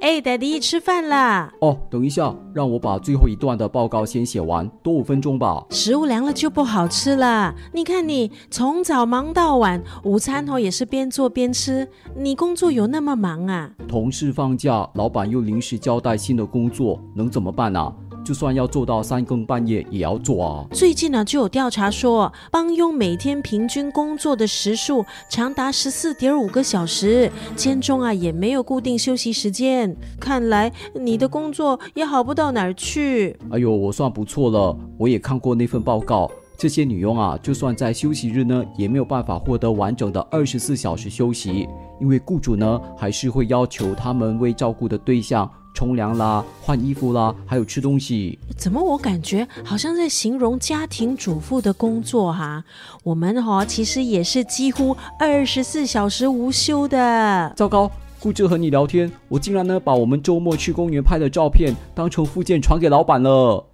哎，Daddy，吃饭啦！哦，等一下，让我把最后一段的报告先写完，多五分钟吧。食物凉了就不好吃了。你看你从早忙到晚，午餐哦也是边做边吃。你工作有那么忙啊？同事放假，老板又临时交代新的工作，能怎么办啊？就算要做到三更半夜也要做啊！最近呢，就有调查说，帮佣每天平均工作的时数长达十四点五个小时，间中啊也没有固定休息时间。看来你的工作也好不到哪儿去。哎呦，我算不错了，我也看过那份报告，这些女佣啊，就算在休息日呢，也没有办法获得完整的二十四小时休息，因为雇主呢，还是会要求他们为照顾的对象。冲凉啦，换衣服啦，还有吃东西。怎么我感觉好像在形容家庭主妇的工作哈？我们哈其实也是几乎二十四小时无休的。糟糕，顾着和你聊天，我竟然呢把我们周末去公园拍的照片当成附件传给老板了。